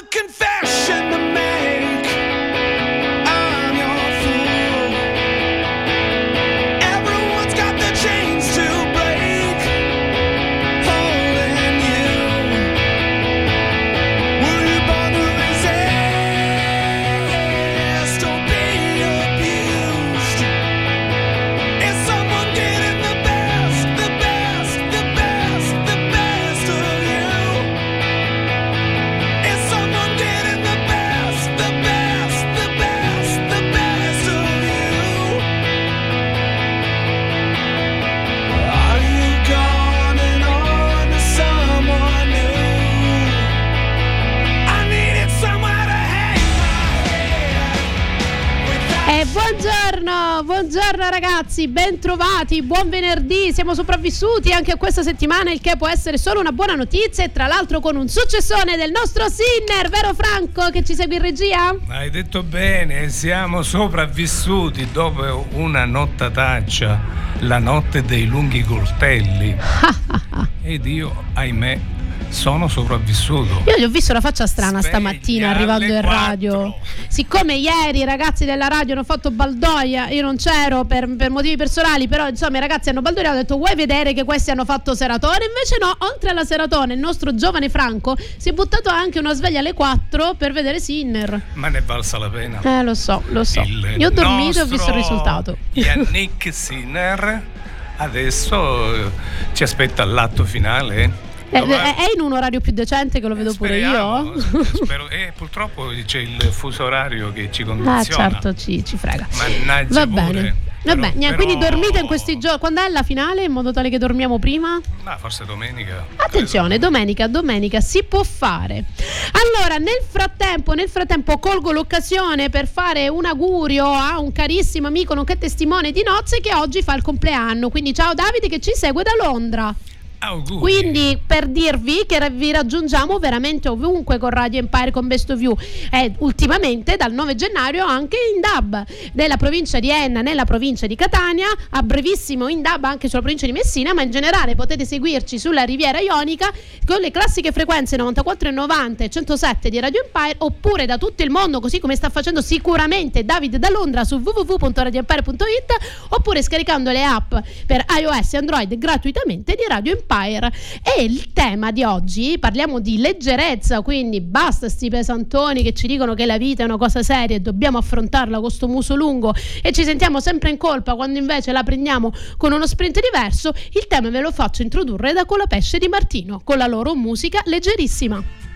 buongiorno ragazzi, bentrovati, buon venerdì, siamo sopravvissuti anche a questa settimana, il che può essere solo una buona notizia e tra l'altro con un successone del nostro Sinner, vero Franco che ci segue in regia? Hai detto bene, siamo sopravvissuti dopo una nottataccia, la notte dei lunghi coltelli. Ed io, ahimè, sono sopravvissuto. Io gli ho visto una faccia strana Sveglia stamattina arrivando in radio. Siccome ieri i ragazzi della radio hanno fatto baldoria, io non c'ero per, per motivi personali, però insomma i ragazzi hanno baldoria, ho detto vuoi vedere che questi hanno fatto seratone? Invece no, oltre alla seratone il nostro giovane Franco si è buttato anche una sveglia alle 4 per vedere Sinner. Ma ne valsa la pena. Eh lo so, lo so. Il io ho dormito e ho visto il risultato. Yannick Sinner adesso ci aspetta l'atto finale eh, è in un orario più decente che lo vedo Speriamo, pure io? Spero, eh, purtroppo c'è il fuso orario che ci condiziona. Ah, certo, ci, ci frega. Mannaggia Va pure. bene. Vabbè, però... quindi dormite in questi giorni. Quando è la finale? In modo tale che dormiamo prima? Ma forse domenica. Attenzione, credo. domenica, domenica si può fare. Allora, nel frattempo, nel frattempo colgo l'occasione per fare un augurio a un carissimo amico, nonché testimone di nozze che oggi fa il compleanno. Quindi ciao Davide che ci segue da Londra. Auguri. Quindi per dirvi che vi raggiungiamo veramente ovunque con Radio Empire con Best of You e ultimamente dal 9 gennaio anche in DAB nella provincia di Enna, nella provincia di Catania, a brevissimo in DAB anche sulla provincia di Messina, ma in generale potete seguirci sulla Riviera Ionica con le classiche frequenze 94 e 90 e 107 di Radio Empire oppure da tutto il mondo, così come sta facendo sicuramente David da Londra su www.radioempire.it oppure scaricando le app per iOS e Android gratuitamente di Radio Empire Empire. E il tema di oggi, parliamo di leggerezza, quindi basta sti pesantoni che ci dicono che la vita è una cosa seria e dobbiamo affrontarla con questo muso lungo e ci sentiamo sempre in colpa quando invece la prendiamo con uno sprint diverso. Il tema ve lo faccio introdurre da Colapesce di Martino, con la loro musica leggerissima.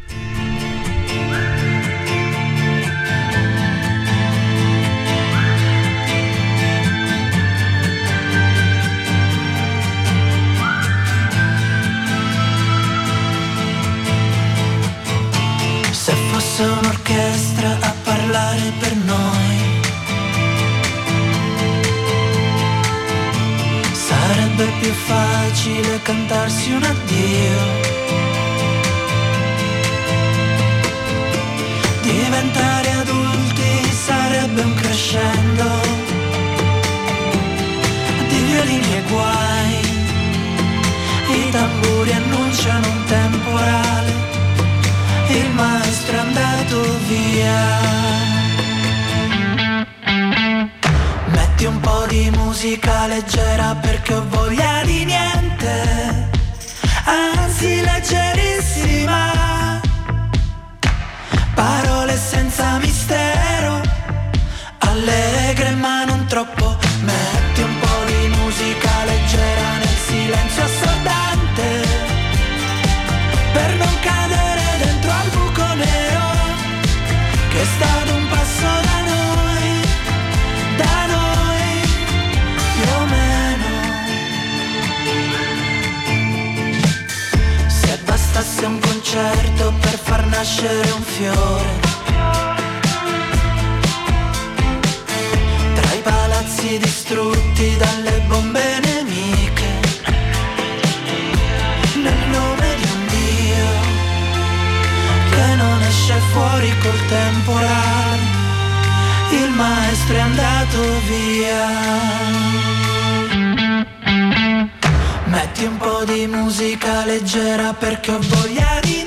Temporale, il maestro è andato via. Metti un po' di musica leggera perché ho voglia di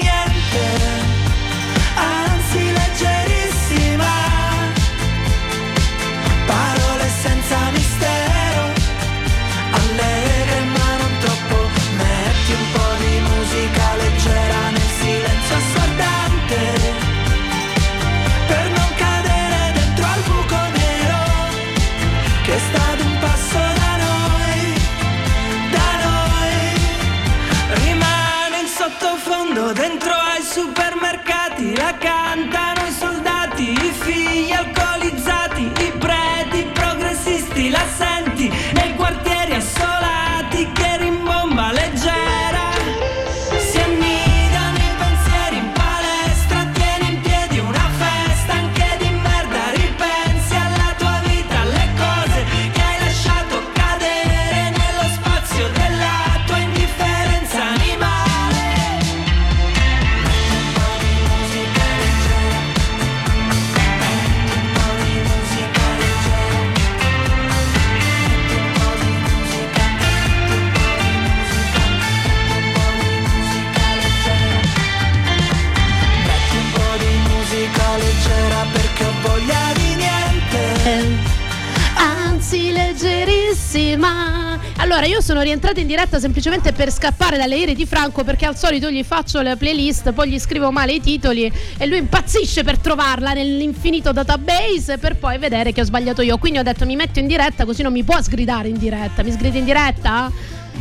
Anzi, leggerissima. Allora, io sono rientrata in diretta semplicemente per scappare dalle ire di Franco perché al solito gli faccio le playlist, poi gli scrivo male i titoli e lui impazzisce per trovarla nell'infinito database per poi vedere che ho sbagliato io. Quindi ho detto mi metto in diretta così non mi può sgridare in diretta. Mi sgridi in diretta?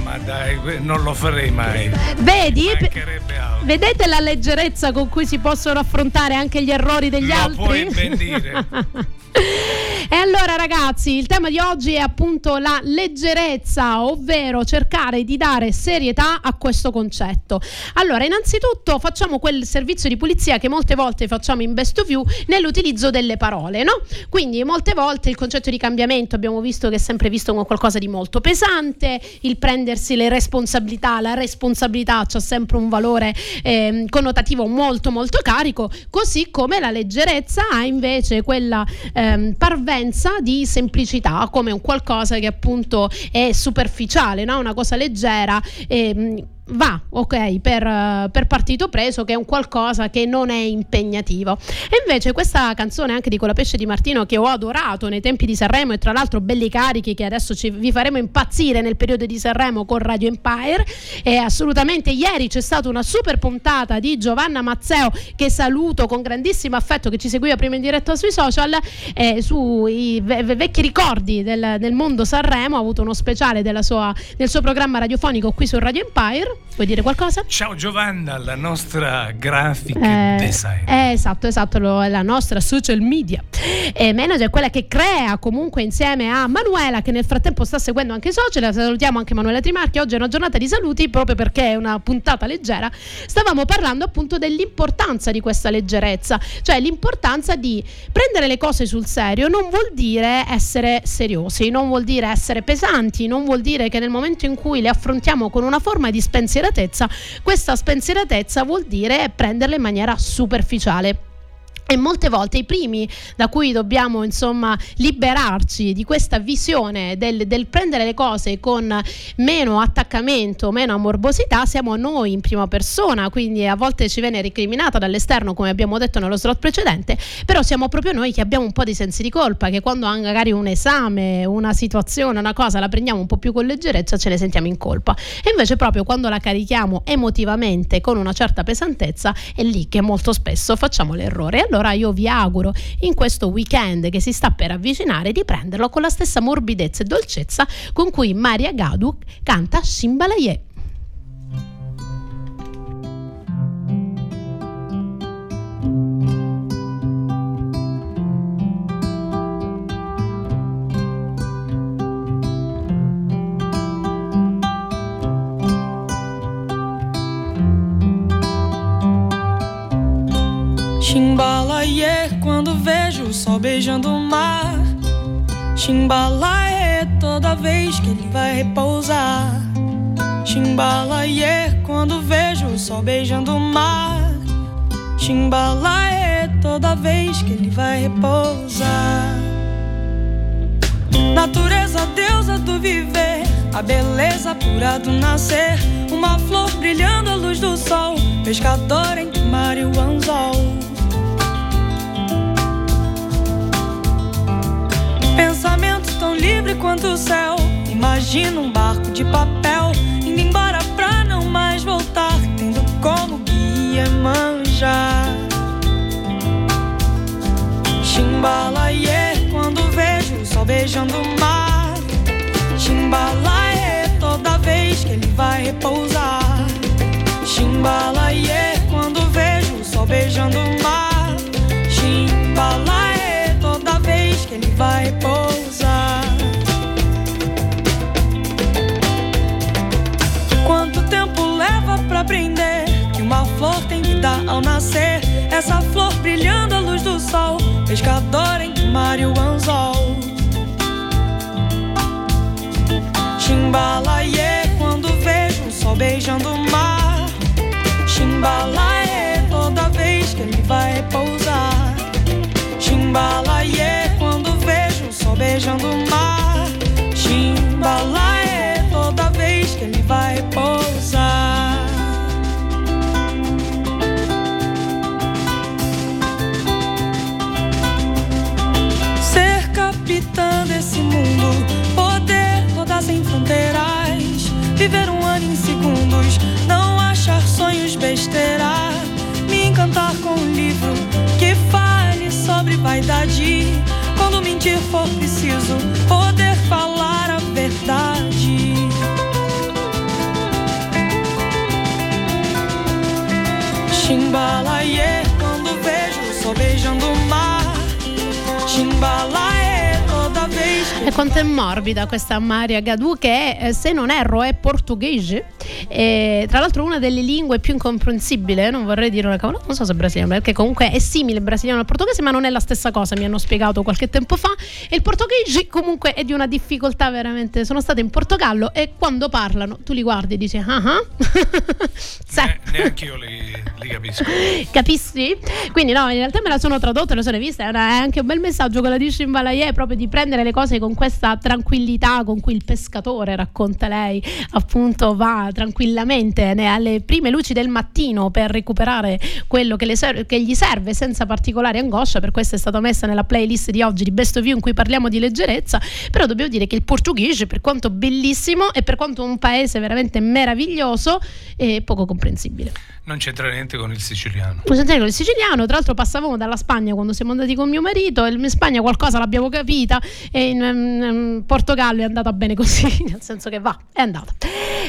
Ma dai, non lo farei mai. Vedi? Vedete la leggerezza con cui si possono affrontare anche gli errori degli Lo altri? puoi ben dire. E allora ragazzi, il tema di oggi è appunto la leggerezza, ovvero cercare di dare serietà a questo concetto. Allora, innanzitutto facciamo quel servizio di pulizia che molte volte facciamo in Best of You nell'utilizzo delle parole, no? Quindi molte volte il concetto di cambiamento abbiamo visto che è sempre visto come qualcosa di molto pesante, il prendersi le responsabilità, la responsabilità ha sempre un valore ehm, connotativo molto molto carico, così come la leggerezza ha invece quella ehm, parvenza di semplicità, come un qualcosa che appunto è superficiale, no? una cosa leggera. ehm, va ok per, eh, per partito preso che è un qualcosa che non è impegnativo. E invece questa canzone anche di Colapesce di Martino che ho adorato nei tempi di Sanremo e tra l'altro belli carichi che adesso ci, vi faremo impazzire nel periodo di Sanremo con Radio Empire e assolutamente ieri c'è stata una super puntata di Giovanna Mazzeo che saluto con grandissimo affetto che ci seguiva prima in diretta sui social eh, sui ve- ve- vecchi ricordi del, del mondo Sanremo ha avuto uno speciale sua, del suo programma radiofonico qui su Radio Empire vuoi dire qualcosa? Ciao Giovanna, la nostra graphic Eh, design. eh, esatto, esatto, lo- è la nostra social media eh, manager, quella che crea comunque insieme a Manuela che nel frattempo sta seguendo anche i social, salutiamo anche Manuela Trimarchi, oggi è una giornata di saluti proprio perché è una puntata leggera, stavamo parlando appunto dell'importanza di questa leggerezza, cioè l'importanza di prendere le cose sul serio non vuol dire essere seriosi, non vuol dire essere pesanti, non vuol dire che nel momento in cui le affrontiamo con una forma di spensieratezza, questa spensieratezza vuol dire prenderle in maniera superficiale. E molte volte i primi da cui dobbiamo insomma liberarci di questa visione del, del prendere le cose con meno attaccamento, meno amorbosità, siamo noi in prima persona, quindi a volte ci viene recriminata dall'esterno come abbiamo detto nello slot precedente, però siamo proprio noi che abbiamo un po' di sensi di colpa, che quando magari un esame, una situazione, una cosa la prendiamo un po' più con leggerezza ce ne sentiamo in colpa. E invece proprio quando la carichiamo emotivamente con una certa pesantezza è lì che molto spesso facciamo l'errore. E allora io vi auguro in questo weekend che si sta per avvicinare di prenderlo con la stessa morbidezza e dolcezza con cui Maria Gadu canta Shimbalaye. Chimbalaie quando vejo o sol beijando o mar. Chimbalaie toda vez que ele vai repousar. Chimbalaie quando vejo o sol beijando o mar. Chimbalaie toda vez que ele vai repousar. Natureza, deusa do viver, a beleza pura do nascer. Uma flor brilhando à luz do sol, pescador entre mar e o anzol. Pensamento tão livre quanto o céu. Imagina um barco de papel indo embora pra não mais voltar, tendo como guia manjar. Chimbalaie quando vejo o sol beijando o mar. Chimbalaie toda vez que ele vai repousar. Chimbalaie vai pousar. Quanto tempo leva para aprender que uma flor tem vida ao nascer? Essa flor brilhando à luz do sol, pescador em mário anzol. Chimbalaie, quando vejo o sol beijando o mar. Chimbalaie, toda vez que ele vai pousar. Chimbalaie beijando o mar. Chimbalaie, toda vez que ele vai pousar. Ser capitã desse mundo, poder rodar sem fronteiras, viver um ano em segundos, não achar sonhos besteira, me encantar com um livro que fale sobre vaidade. Quando mentir for preciso, poder falar a verdade. Chimbalaie, quando vejo o sol beijando o mar. Chimbalaie, E quanto è morbida questa Maria Gadù che eh, se non erro è portoghese e, tra l'altro una delle lingue più incomprensibili non vorrei dire una cavolo non so se è brasiliano perché comunque è simile il brasiliano al portoghese ma non è la stessa cosa mi hanno spiegato qualche tempo fa e il portoghese comunque è di una difficoltà veramente sono stata in Portogallo e quando parlano tu li guardi e dici ah ah. Ne- neanche io li, li capisco. Capisci? Quindi no, in realtà me la sono tradotta, lo sono vista, è, una- è anche un bel messaggio quella di Shimbalaye, proprio di prendere le cose con questa tranquillità con cui il pescatore, racconta lei, appunto va tranquillamente alle prime luci del mattino per recuperare quello che, le ser- che gli serve senza particolare angoscia, per questo è stata messa nella playlist di oggi di Best of You in cui parliamo di leggerezza, però dobbiamo dire che il portoghese, per quanto bellissimo e per quanto un paese veramente meraviglioso, è poco comprensibile. Non c'entra niente con il siciliano. Lo sentire con il siciliano, tra l'altro passavamo dalla Spagna quando siamo andati con mio marito, e in Spagna qualcosa l'abbiamo capita e in, mm, Portogallo è andata bene così, nel senso che va, è andata.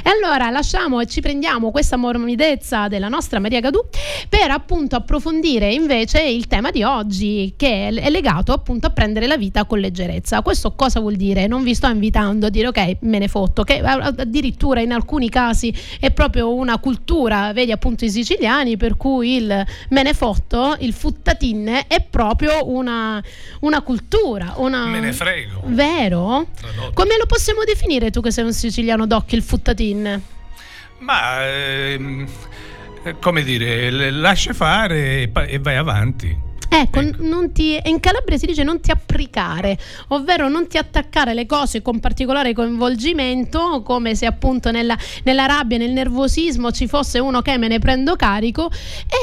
E allora lasciamo e ci prendiamo questa morbidezza della nostra Maria Gadù per appunto approfondire invece il tema di oggi che è legato appunto a prendere la vita con leggerezza. Questo cosa vuol dire? Non vi sto invitando a dire ok, me ne fotto, che addirittura in alcuni casi è proprio una cultura, vedi appunto i siciliani, per cui il me ne fotto, il futtatin è proprio una, una cultura, una... Me ne frego. Vero? Tradotto. Come lo possiamo definire tu che sei un siciliano doc, il futtatin? Ma ehm, eh, come dire, lascia fare e, e vai avanti. Ecco, Ecco. non ti- in Calabria si dice non ti applicare, ovvero non ti attaccare le cose con particolare coinvolgimento, come se appunto nella, nella rabbia, nel nervosismo ci fosse uno che me ne prendo carico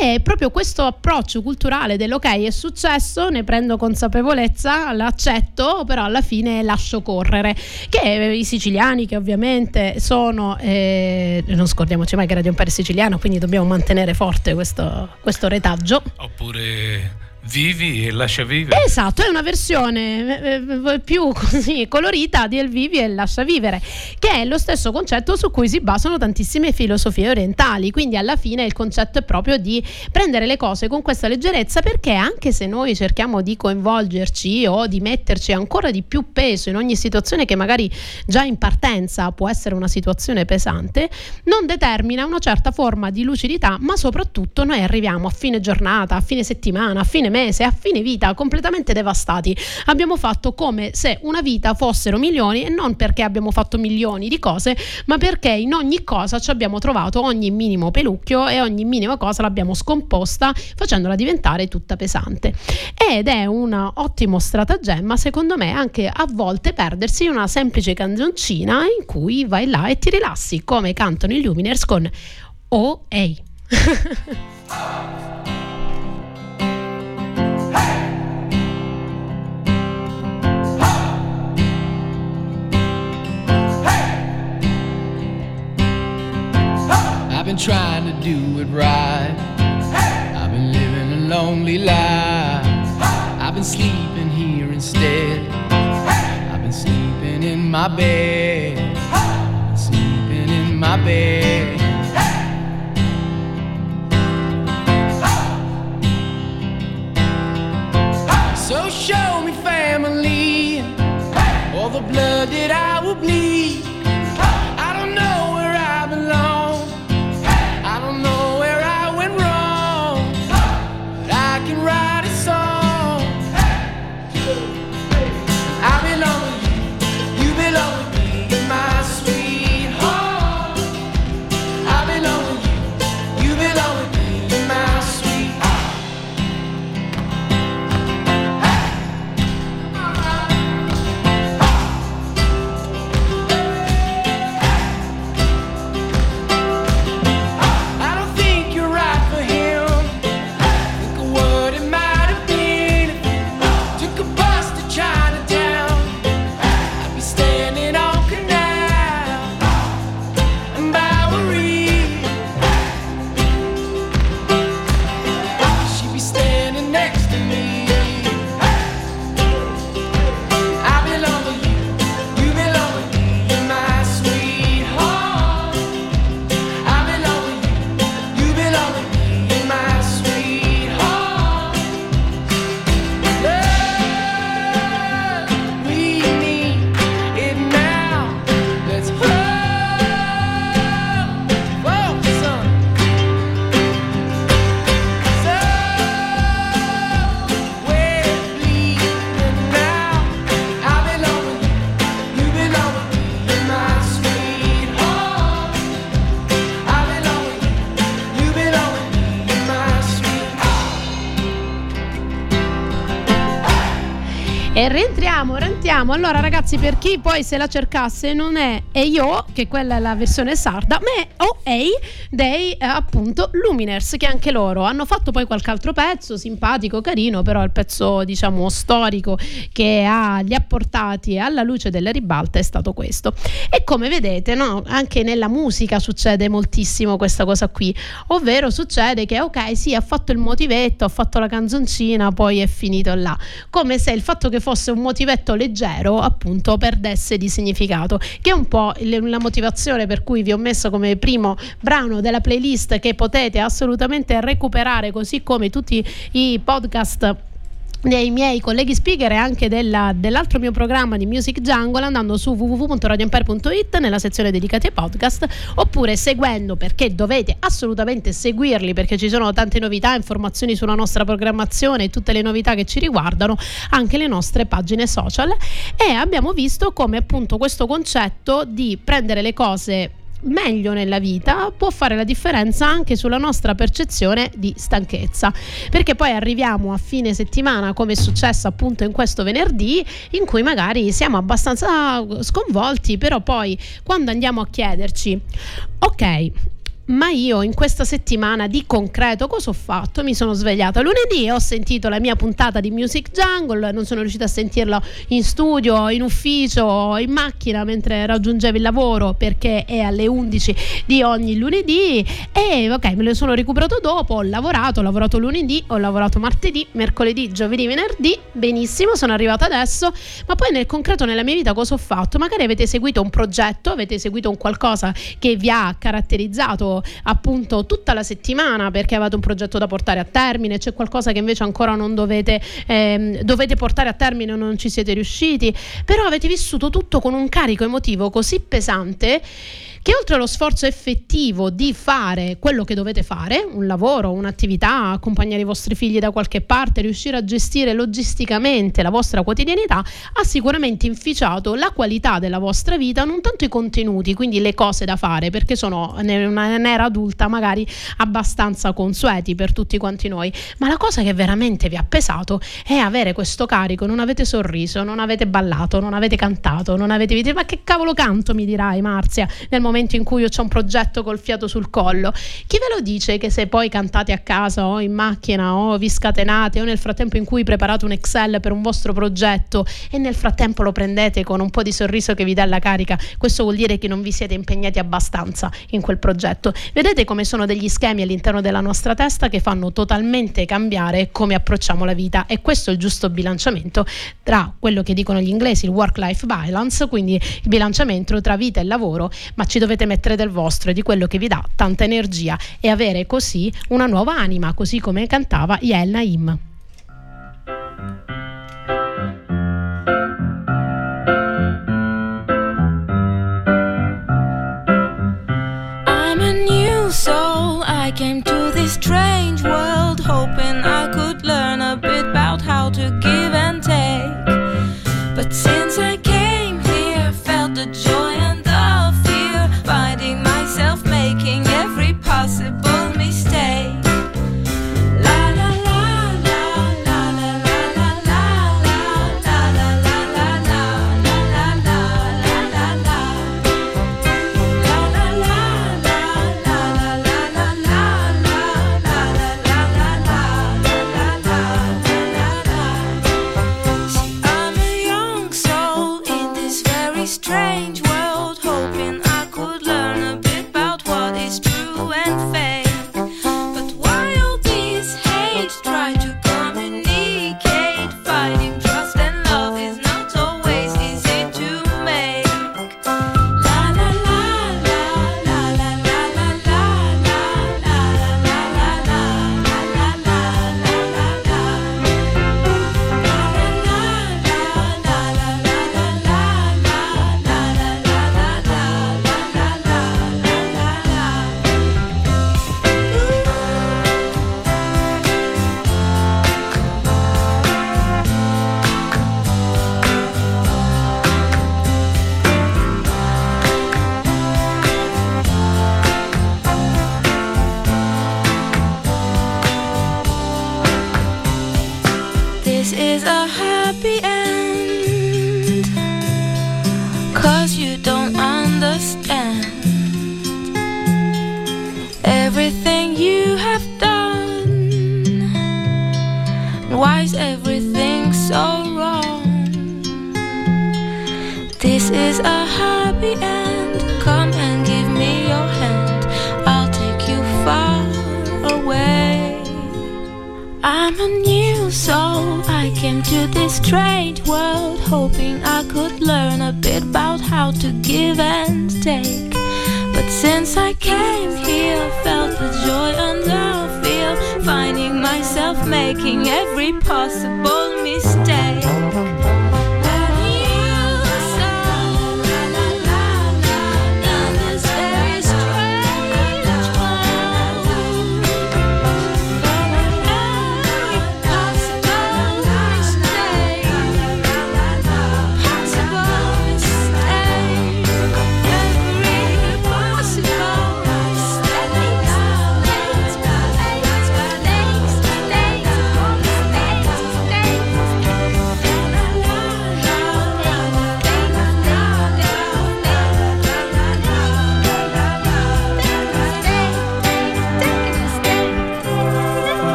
e proprio questo approccio culturale dell'ok è successo, ne prendo consapevolezza, l'accetto, però alla fine lascio correre, che i siciliani che ovviamente sono, eh, non scordiamoci mai che Radio Impero è siciliano, quindi dobbiamo mantenere forte questo, questo retaggio. Oppure vivi e lascia vivere. Esatto, è una versione eh, eh, più così colorita di El Vivi e Lascia Vivere, che è lo stesso concetto su cui si basano tantissime filosofie orientali. Quindi alla fine il concetto è proprio di prendere le cose con questa leggerezza perché anche se noi cerchiamo di coinvolgerci o di metterci ancora di più peso in ogni situazione che magari già in partenza può essere una situazione pesante, non determina una certa forma di lucidità, ma soprattutto noi arriviamo a fine giornata, a fine settimana, a fine mese, a fine vita completamente devastati. Abbiamo fatto come se una vita fossero milioni e non perché abbiamo fatto milioni di cose, ma perché in ogni cosa ci abbiamo trovato ogni minimo pelucchio e ogni minima cosa l'abbiamo scomposta facendola diventare tutta pesante. Ed è un ottimo stratagemma, secondo me, anche a volte perdersi una semplice canzoncina in cui vai là e ti rilassi, come cantano i Luminers con Oh Ehi. been trying to do it right. I've been living a lonely life. I've been sleeping here instead. I've been sleeping in my bed. Sleeping in my bed. So show me family, all the blood that I will bleed. Rientriamo. Allora, ragazzi, per chi poi se la cercasse, non è E io, che quella è la versione sarda, ma è O Ei dei eh, appunto Luminers, che anche loro hanno fatto poi qualche altro pezzo simpatico, carino, però il pezzo diciamo storico che ha, li ha portati alla luce della ribalta è stato questo. E come vedete, no, anche nella musica succede moltissimo questa cosa qui, ovvero succede che ok, sì, ha fatto il motivetto, ha fatto la canzoncina, poi è finito là, come se il fatto che fosse un motivetto leggero appunto perdesse di significato, che è un po' la motivazione per cui vi ho messo come primo brano della playlist che potete assolutamente recuperare così come tutti i podcast dei miei colleghi speaker e anche della, dell'altro mio programma di Music Jungle andando su www.radioempire.it nella sezione dedicati ai podcast oppure seguendo perché dovete assolutamente seguirli perché ci sono tante novità, informazioni sulla nostra programmazione e tutte le novità che ci riguardano anche le nostre pagine social. E abbiamo visto come appunto questo concetto di prendere le cose meglio nella vita può fare la differenza anche sulla nostra percezione di stanchezza. Perché poi arriviamo a fine settimana come è successo appunto in questo venerdì in cui magari siamo abbastanza sconvolti però poi quando andiamo a chiederci ok ma io in questa settimana di concreto cosa ho fatto? Mi sono svegliata lunedì e ho sentito la mia puntata di Music Jungle, non sono riuscita a sentirla in studio, in ufficio, in macchina mentre raggiungevo il lavoro perché è alle 11 di ogni lunedì e ok, me lo sono recuperato dopo, ho lavorato, ho lavorato lunedì, ho lavorato martedì, mercoledì, giovedì, venerdì, benissimo, sono arrivata adesso, ma poi nel concreto nella mia vita cosa ho fatto? Magari avete seguito un progetto, avete seguito un qualcosa che vi ha caratterizzato appunto tutta la settimana perché avete un progetto da portare a termine, c'è qualcosa che invece ancora non dovete, ehm, dovete portare a termine o non ci siete riusciti, però avete vissuto tutto con un carico emotivo così pesante che oltre allo sforzo effettivo di fare quello che dovete fare, un lavoro, un'attività, accompagnare i vostri figli da qualche parte, riuscire a gestire logisticamente la vostra quotidianità, ha sicuramente inficiato la qualità della vostra vita, non tanto i contenuti, quindi le cose da fare, perché sono in un'era adulta magari abbastanza consueti per tutti quanti noi, ma la cosa che veramente vi ha pesato è avere questo carico, non avete sorriso, non avete ballato, non avete cantato, non avete ma che cavolo canto? mi dirai Marzia nel momento momento in cui io ho un progetto col fiato sul collo. Chi ve lo dice che se poi cantate a casa o in macchina o vi scatenate o nel frattempo in cui preparate un Excel per un vostro progetto e nel frattempo lo prendete con un po' di sorriso che vi dà la carica, questo vuol dire che non vi siete impegnati abbastanza in quel progetto. Vedete come sono degli schemi all'interno della nostra testa che fanno totalmente cambiare come approcciamo la vita e questo è il giusto bilanciamento tra quello che dicono gli inglesi, il work-life balance, quindi il bilanciamento tra vita e lavoro, ma ci dovete mettere del vostro e di quello che vi dà tanta energia e avere così una nuova anima, così come cantava Yael Naim. I'm a new soul. I came to this strange world hoping I could learn a bit about how to give is a happy end. I'm a new soul. I came to this strange world hoping I could learn a bit about how to give and take. But since I came here, felt the joy and the fear, finding myself making every possible mistake.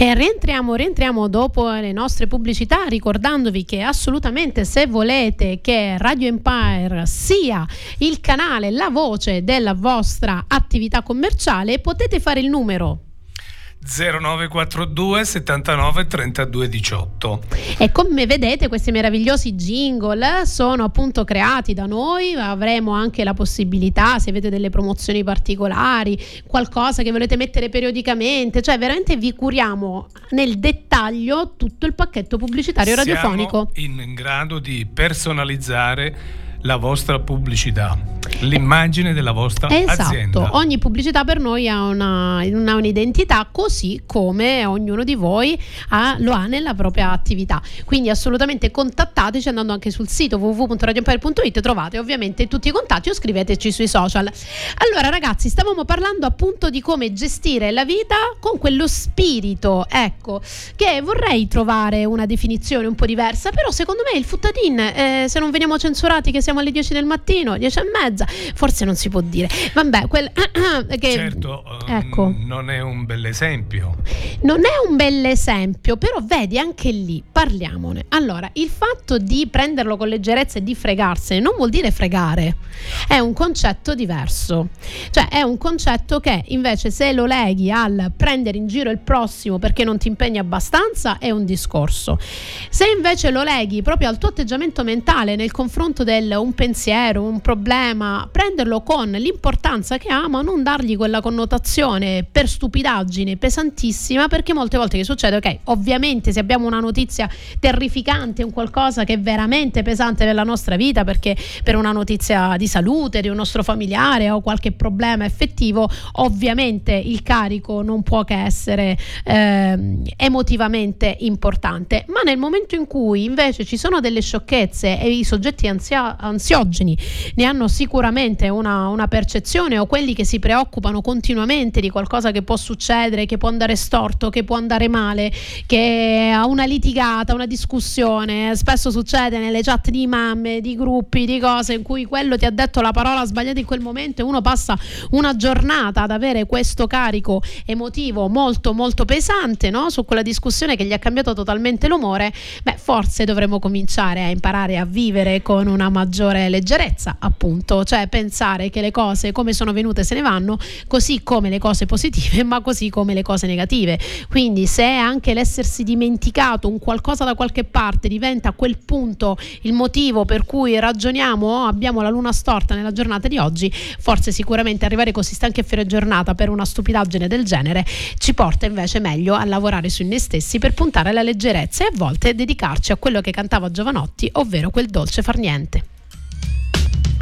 E rientriamo, rientriamo dopo le nostre pubblicità ricordandovi che assolutamente se volete che Radio Empire sia il canale, la voce della vostra attività commerciale potete fare il numero 0942 79 32 18. E come vedete questi meravigliosi jingle sono appunto creati da noi, avremo anche la possibilità se avete delle promozioni particolari, qualcosa che volete mettere periodicamente, cioè veramente vi curiamo nel dettaglio tutto il pacchetto pubblicitario Siamo radiofonico. in grado di personalizzare la vostra pubblicità, l'immagine della vostra Esatto, azienda. ogni pubblicità per noi ha, una, una- un'identità così come ognuno di voi ha- lo ha nella propria attività. Quindi assolutamente contattateci andando anche sul sito www.radioempire.it trovate ovviamente tutti i contatti o scriveteci sui social. Allora ragazzi, stavamo parlando appunto di come gestire la vita con quello spirito, ecco, che vorrei trovare una definizione un po' diversa, però secondo me il futtatin, eh, se non veniamo censurati che siamo alle 10 del mattino, 10 e mezza, forse non si può dire. Vabbè, quel che Certo, eh, ecco. non è un bel esempio. Non è un bell'esempio, però vedi anche lì, parliamone. Allora, il fatto di prenderlo con leggerezza e di fregarsene non vuol dire fregare, è un concetto diverso. Cioè, è un concetto che invece se lo leghi al prendere in giro il prossimo perché non ti impegni abbastanza è un discorso. Se invece lo leghi proprio al tuo atteggiamento mentale nel confronto del un pensiero, un problema, prenderlo con l'importanza che ha, ma non dargli quella connotazione per stupidaggine pesantissima, perché molte volte che succede, ok, ovviamente se abbiamo una notizia terrificante, un qualcosa che è veramente pesante nella nostra vita, perché per una notizia di salute, di un nostro familiare o qualche problema effettivo, ovviamente il carico non può che essere ehm, emotivamente importante, ma nel momento in cui invece ci sono delle sciocchezze e i soggetti ansia- ansiogeni ne hanno sicuramente una, una percezione o quelli che si preoccupano continuamente di qualcosa che può succedere, che può andare storto, che può andare male, che ha una litigata, una discussione, spesso succede nelle chat di mamme, di gruppi, di cose in cui quello ti ha detto la parola sbagliata in quel momento e uno passa una giornata ad avere questo carico emotivo molto molto pesante no? su quella discussione che gli ha cambiato totalmente l'umore, beh forse dovremmo cominciare a imparare a vivere con una maggiore leggerezza appunto, cioè pensare che le cose come sono venute se ne vanno, così come le cose positive, ma così come le cose negative. Quindi se anche l'essersi dimenticato un qualcosa da qualche parte diventa a quel punto il motivo per cui ragioniamo, abbiamo la luna storta nella giornata di oggi, forse sicuramente arrivare così stanchi a fine giornata per una stupidaggine del genere ci porta invece meglio a lavorare su noi stessi per puntare alla leggerezza e a volte dedicarci a quello che cantava Giovanotti, ovvero quel dolce far niente.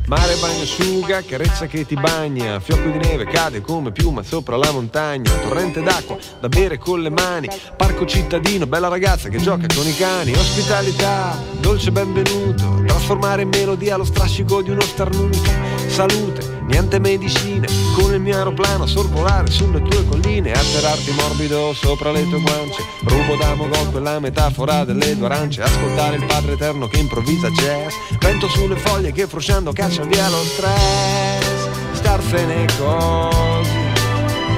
Mare bagnasciuga, carezza che ti bagna, fiocco di neve cade come piuma sopra la montagna, torrente d'acqua da bere con le mani, parco cittadino, bella ragazza che gioca con i cani, ospitalità, dolce benvenuto, trasformare in melodia lo strascico di uno starnuto. Salute, niente medicine, con il mio aeroplano sorvolare sulle tue colline, atterrarti morbido sopra le tue guance. Rubo da Mogol quella metafora delle due arance, ascoltare il Padre Eterno che improvvisa jazz. Vento sulle foglie che frusciando caccia via lo stress. Starsene così,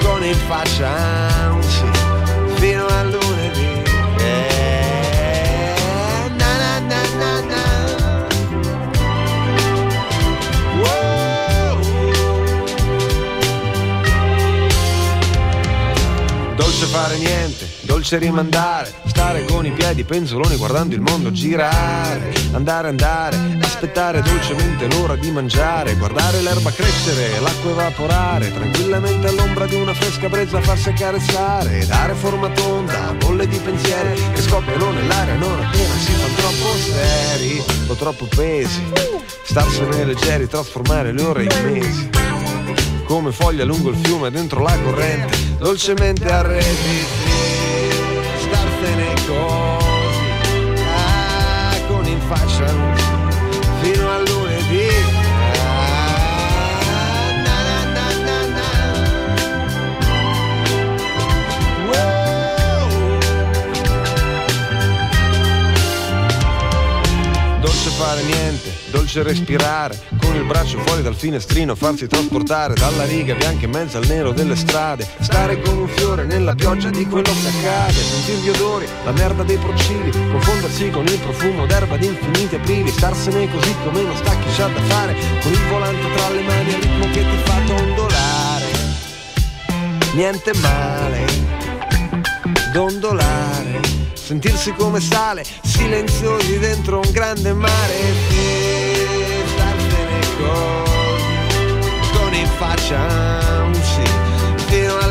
con il faccia Dolce fare niente, dolce rimandare, stare con i piedi penzoloni guardando il mondo girare, andare andare, aspettare dolcemente l'ora di mangiare, guardare l'erba crescere, l'acqua evaporare, tranquillamente all'ombra di una fresca brezza farsi accarezzare, dare forma tonda a bolle di pensieri che scoppiano nell'aria non appena si fanno troppo seri o troppo pesi, starsene leggeri, trasformare le ore in mesi come foglia lungo il fiume dentro la corrente, dolcemente arredi, starsene così, ah, con in faccia luce, fare niente, dolce respirare, con il braccio fuori dal finestrino, farsi trasportare dalla riga bianca in mezzo al nero delle strade, stare con un fiore nella pioggia di quello che accade, sentire gli odori, la merda dei procili, confondersi con il profumo d'erba di infiniti aprili, starsene così come non sta c'ha da fare, con il volante tra le mani al ritmo che ti fa dondolare, niente male, dondolare, sentirsi come sale, silenziosi dentro un grande mare, e starsene così, con in faccia sì, fino a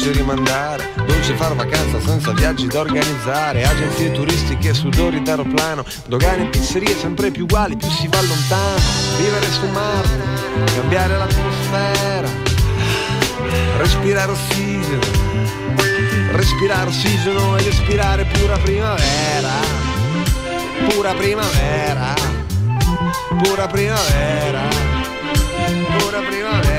dolce rimandare, dolce far vacanza senza viaggi da organizzare, agenzie turistiche, sudori d'aeroplano, dogane e pizzerie sempre più uguali, più si va lontano, vivere su Marte, cambiare l'atmosfera, respirare ossigeno, respirare ossigeno ed espirare pura primavera, pura primavera, pura primavera, pura primavera.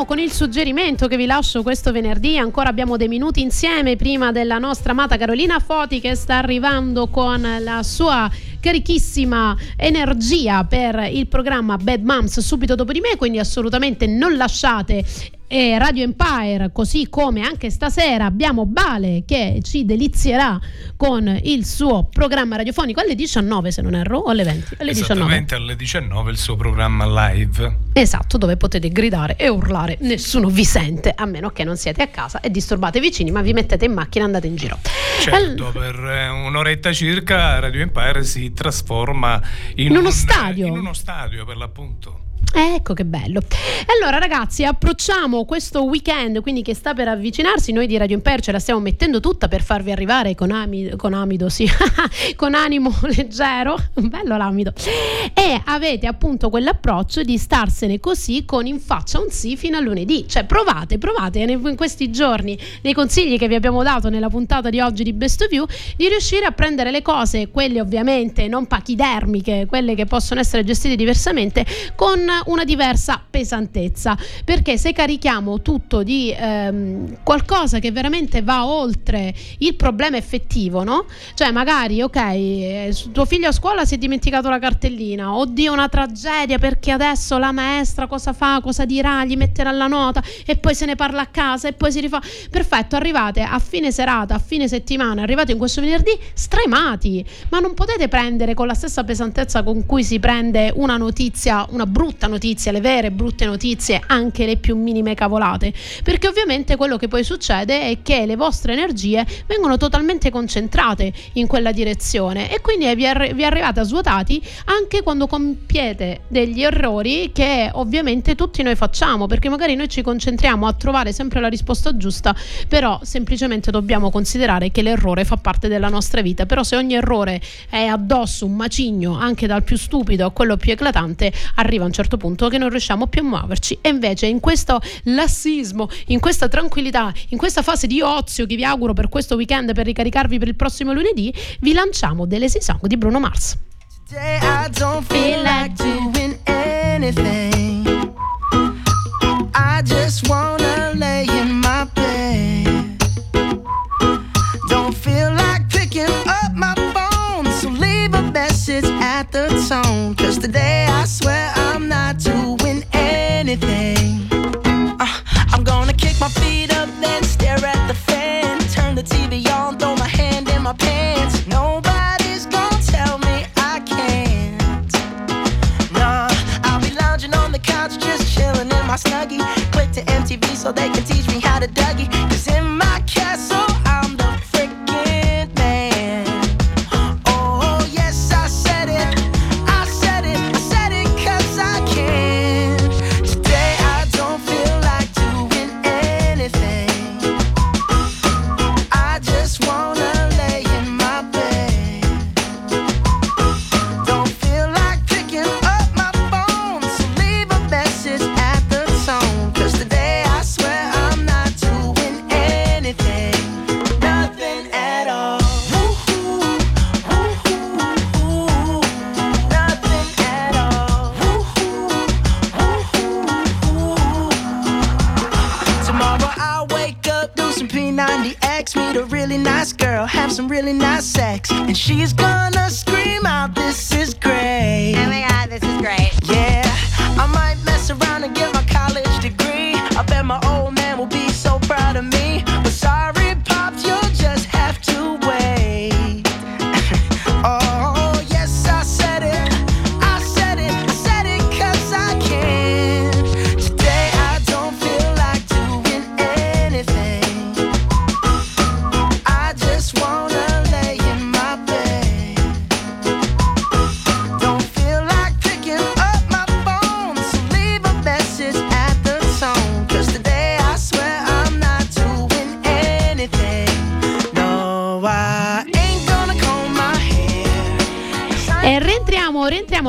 Rientriamo con il suggerimento che vi lascio questo venerdì. Ancora abbiamo dei minuti insieme prima della nostra amata Carolina Foti che sta arrivando con la sua carichissima energia per il programma Bad Moms subito dopo di me, quindi assolutamente non lasciate eh, Radio Empire, così come anche stasera abbiamo Bale che ci delizierà con il suo programma radiofonico alle 19 se non erro, o alle 20? Alle 19. Esattamente alle 19 il suo programma live. Esatto, dove potete gridare e urlare, nessuno vi sente, a meno che non siete a casa e disturbate i vicini, ma vi mettete in macchina e andate in giro. Certo, per eh, un'oretta circa Radio Empire si trasforma in, In uno un- stadio. In uno stadio, per l'appunto. Ecco che bello. Allora ragazzi, approcciamo questo weekend, quindi che sta per avvicinarsi, noi di Radio Imper ce la stiamo mettendo tutta per farvi arrivare con, ami- con amido, sì, con animo leggero, bello l'amido. E avete appunto quell'approccio di starsene così con in faccia un sì fino a lunedì. Cioè provate, provate in questi giorni, nei consigli che vi abbiamo dato nella puntata di oggi di Best of di riuscire a prendere le cose, quelle ovviamente non pachidermiche, quelle che possono essere gestite diversamente, con una diversa pesantezza, perché se carichiamo tutto di ehm, qualcosa che veramente va oltre il problema effettivo, no? Cioè magari, ok, eh, tuo figlio a scuola si è dimenticato la cartellina, oddio una tragedia perché adesso la maestra cosa fa, cosa dirà, gli metterà la nota? E poi se ne parla a casa e poi si rifà. Perfetto, arrivate a fine serata, a fine settimana, arrivate in questo venerdì stremati, ma non potete prendere con la stessa pesantezza con cui si prende una notizia, una brutta notizia, le vere brutte notizie, anche le più minime cavolate, perché ovviamente quello che poi succede è che le vostre energie vengono totalmente concentrate in quella direzione e quindi vi, arri- vi arrivate svuotati anche quando compiete degli errori che ovviamente tutti noi facciamo, perché magari noi ci concentriamo a trovare sempre la risposta giusta, però semplicemente dobbiamo considerare che l'errore fa parte della nostra vita, però se ogni errore è addosso un macigno anche dal più stupido a quello più eclatante, arriva a un certo punto che non riusciamo più a muoverci e invece in questo lassismo, in questa tranquillità, in questa fase di ozio che vi auguro per questo weekend per ricaricarvi per il prossimo lunedì, vi lanciamo delle Song di Bruno Mars. Today I don't feel like doing anything. I just wanna lay in my bed. Don't feel like picking up my phone, so leave a message at the tone. Cause today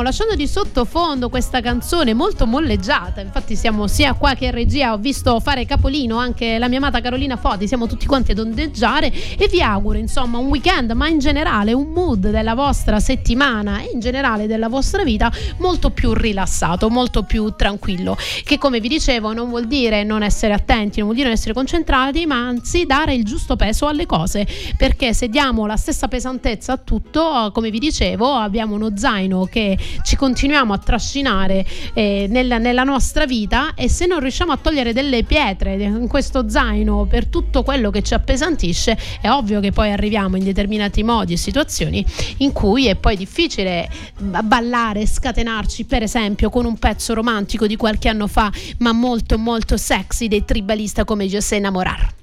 lasciando di sottofondo questa canzone molto molleggiata. Infatti, siamo sia qua che in regia. Ho visto fare capolino anche la mia amata Carolina Foti. Siamo tutti quanti ad ondeggiare. E vi auguro, insomma, un weekend, ma in generale un mood della vostra settimana e in generale della vostra vita molto più rilassato, molto più tranquillo. Che come vi dicevo, non vuol dire non essere attenti, non vuol dire non essere concentrati, ma anzi dare il giusto peso alle cose. Perché se diamo la stessa pesantezza a tutto, come vi dicevo, abbiamo uno zaino che ci continuiamo a trascinare eh, nella, nella nostra vita e se non riusciamo a togliere delle pietre in questo zaino per tutto quello che ci appesantisce, è ovvio che poi arriviamo in determinati modi e situazioni in cui è poi difficile ballare, scatenarci, per esempio, con un pezzo romantico di qualche anno fa, ma molto molto sexy dei tribalista come José Namorar.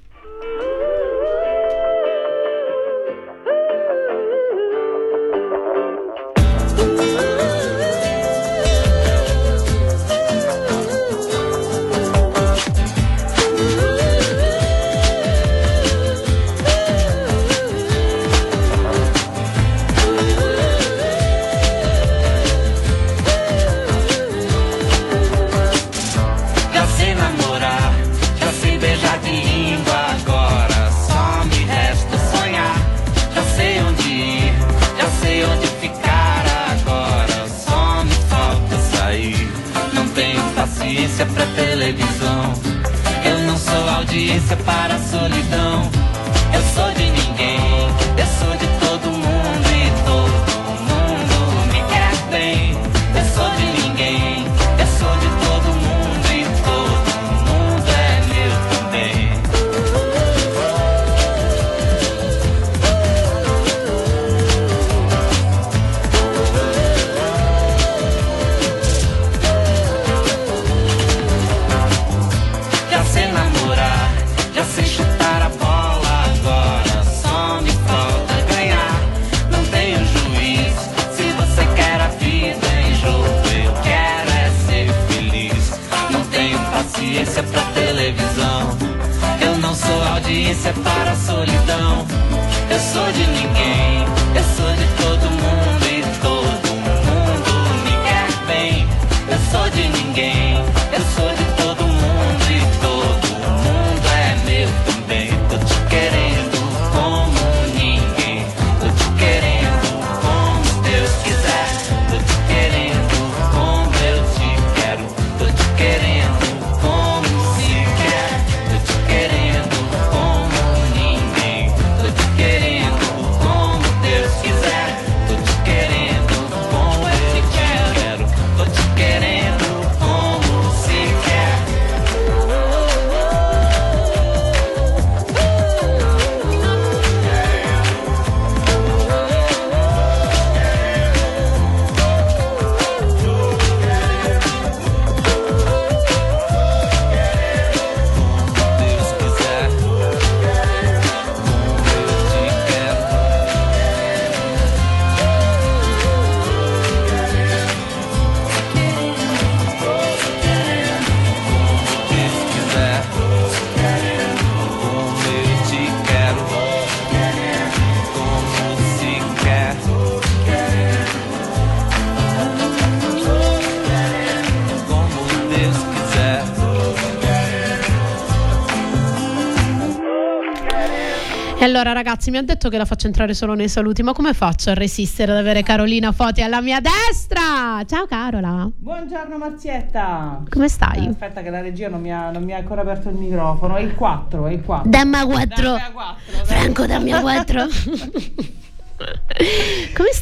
Allora ragazzi mi ha detto che la faccio entrare solo nei saluti, ma come faccio a resistere ad avere Carolina Foti alla mia destra? Ciao Carola, Buongiorno Marzietta. come stai? Eh, Aspetta che la regia non mi, ha, non mi ha ancora aperto il microfono. È il 4, è il 4. Damma 4. Dammi a quattro, dai. Franco, dammi a 4.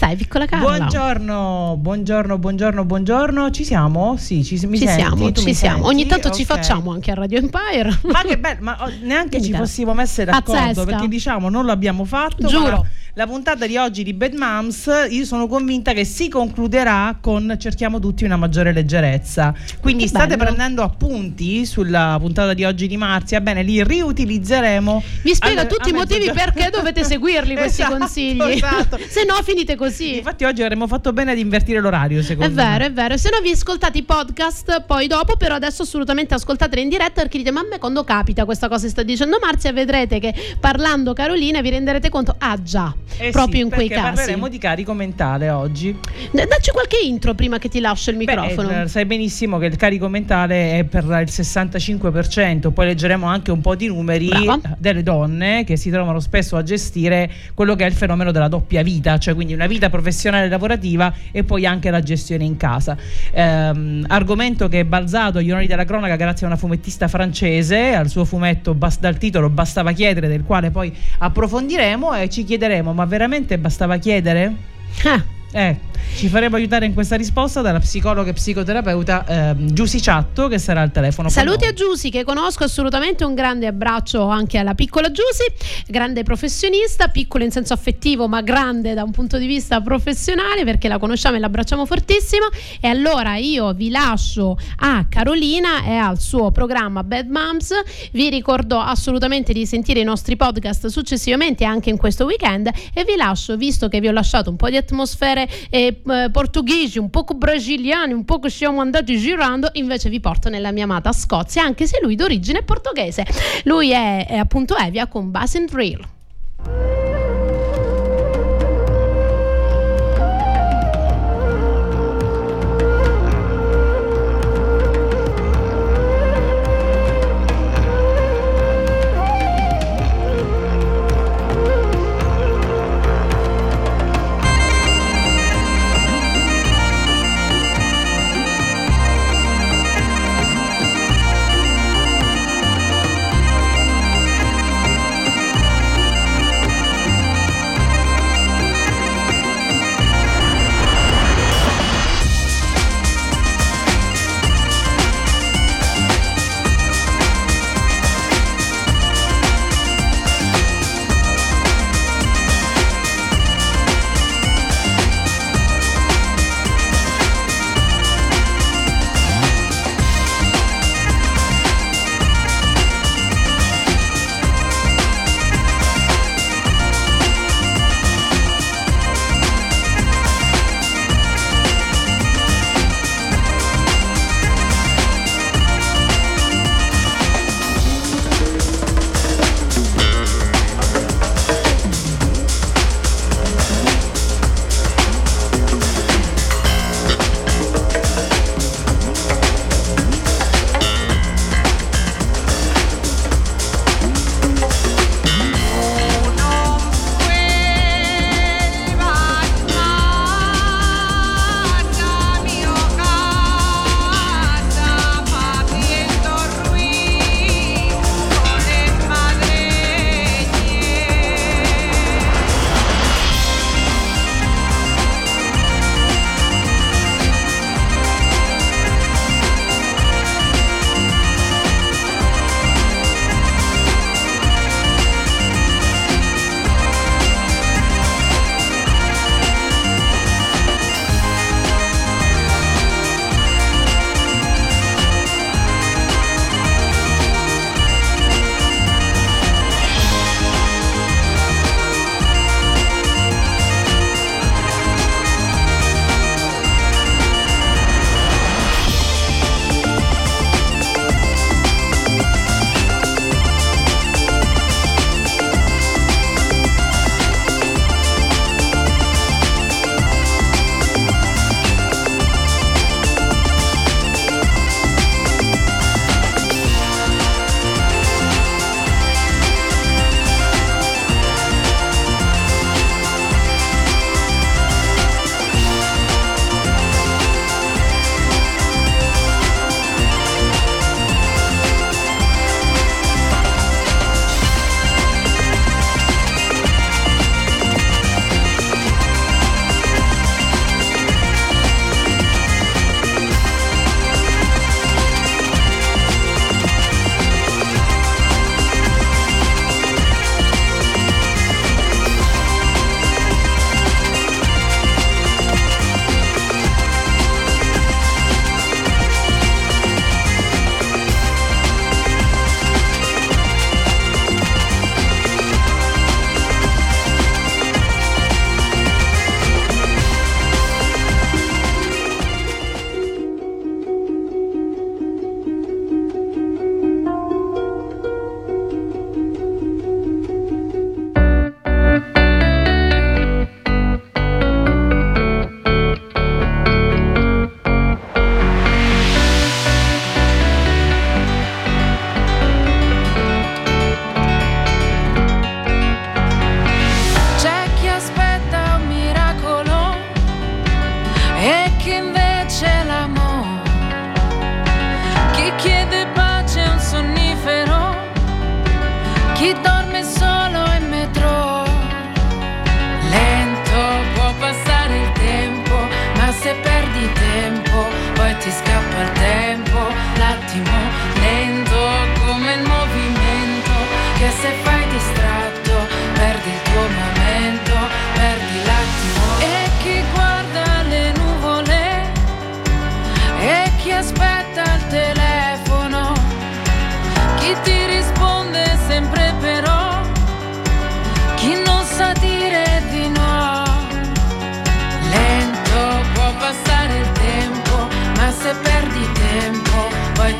stai piccola Carola? Buongiorno, buongiorno, buongiorno, buongiorno. Ci siamo? Sì, ci, mi Ci senti? siamo, Tu ci siamo. senti? Ogni tanto ci Ok. facciamo anche a Radio Empire. Ma che bello, ma oh, neanche ci fossimo messe d'accordo Pazzesca. perché diciamo non l'abbiamo fatto. Giuro. La puntata di oggi di Bad Moms, io sono convinta che si concluderà con cerchiamo tutti una maggiore leggerezza. Quindi Che state bello. prendendo appunti sulla puntata di oggi di Marzia, bene, li riutilizzeremo. Vi spiego a- tutti a i motivi perché dovete seguirli questi Esatto, consigli. esatto. Se no finite così. Infatti oggi avremmo fatto bene ad invertire l'orario, secondo È vero, me. è vero. Se no vi ascoltate i podcast poi dopo, però adesso assolutamente ascoltateli in diretta perché dite, ma a me quando capita questa cosa che sta dicendo Marzia, vedrete che parlando Carolina vi renderete conto, ah già, Eh proprio sì, in quei casi. parleremo di carico mentale oggi. Dacci qualche intro prima che ti lascio il microfono. Beh, eh, sai benissimo che il carico mentale è per il 65%, poi leggeremo anche un po' di numeri Brava. delle donne che si trovano spesso a gestire quello che è il fenomeno della doppia vita, cioè quindi una vita professionale e lavorativa e poi anche la gestione in casa. Ehm, argomento che è balzato agli onori della cronaca grazie a una fumettista francese, al suo fumetto bas- dal titolo Bastava chiedere, del quale poi approfondiremo e ci chiederemo, ma veramente bastava chiedere? Ah, Eh, ci faremo aiutare in questa risposta dalla psicologa e psicoterapeuta ehm, Giusy Ciatto che sarà al telefono. Saluti a Giusy che conosco assolutamente, un grande abbraccio anche alla piccola Giusy, grande professionista, piccolo in senso affettivo ma grande da un punto di vista professionale perché la conosciamo e l'abbracciamo fortissimo. E allora io vi lascio a Carolina e al suo programma Bad Moms, vi ricordo assolutamente di sentire i nostri podcast successivamente anche in questo weekend. E vi lascio, visto che vi ho lasciato un po' di atmosfere eh, portoghesi, un poco brasiliane, un po' che siamo andati girando, invece vi porto nella mia amata Scozia, anche se lui d'origine portoghese. Lui è, è appunto Evia con Bass and Drill.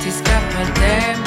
Ti scappa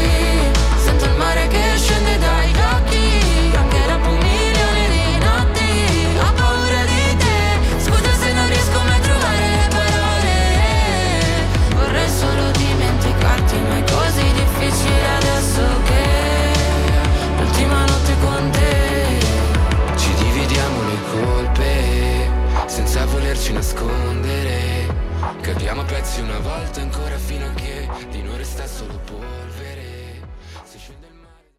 una volta in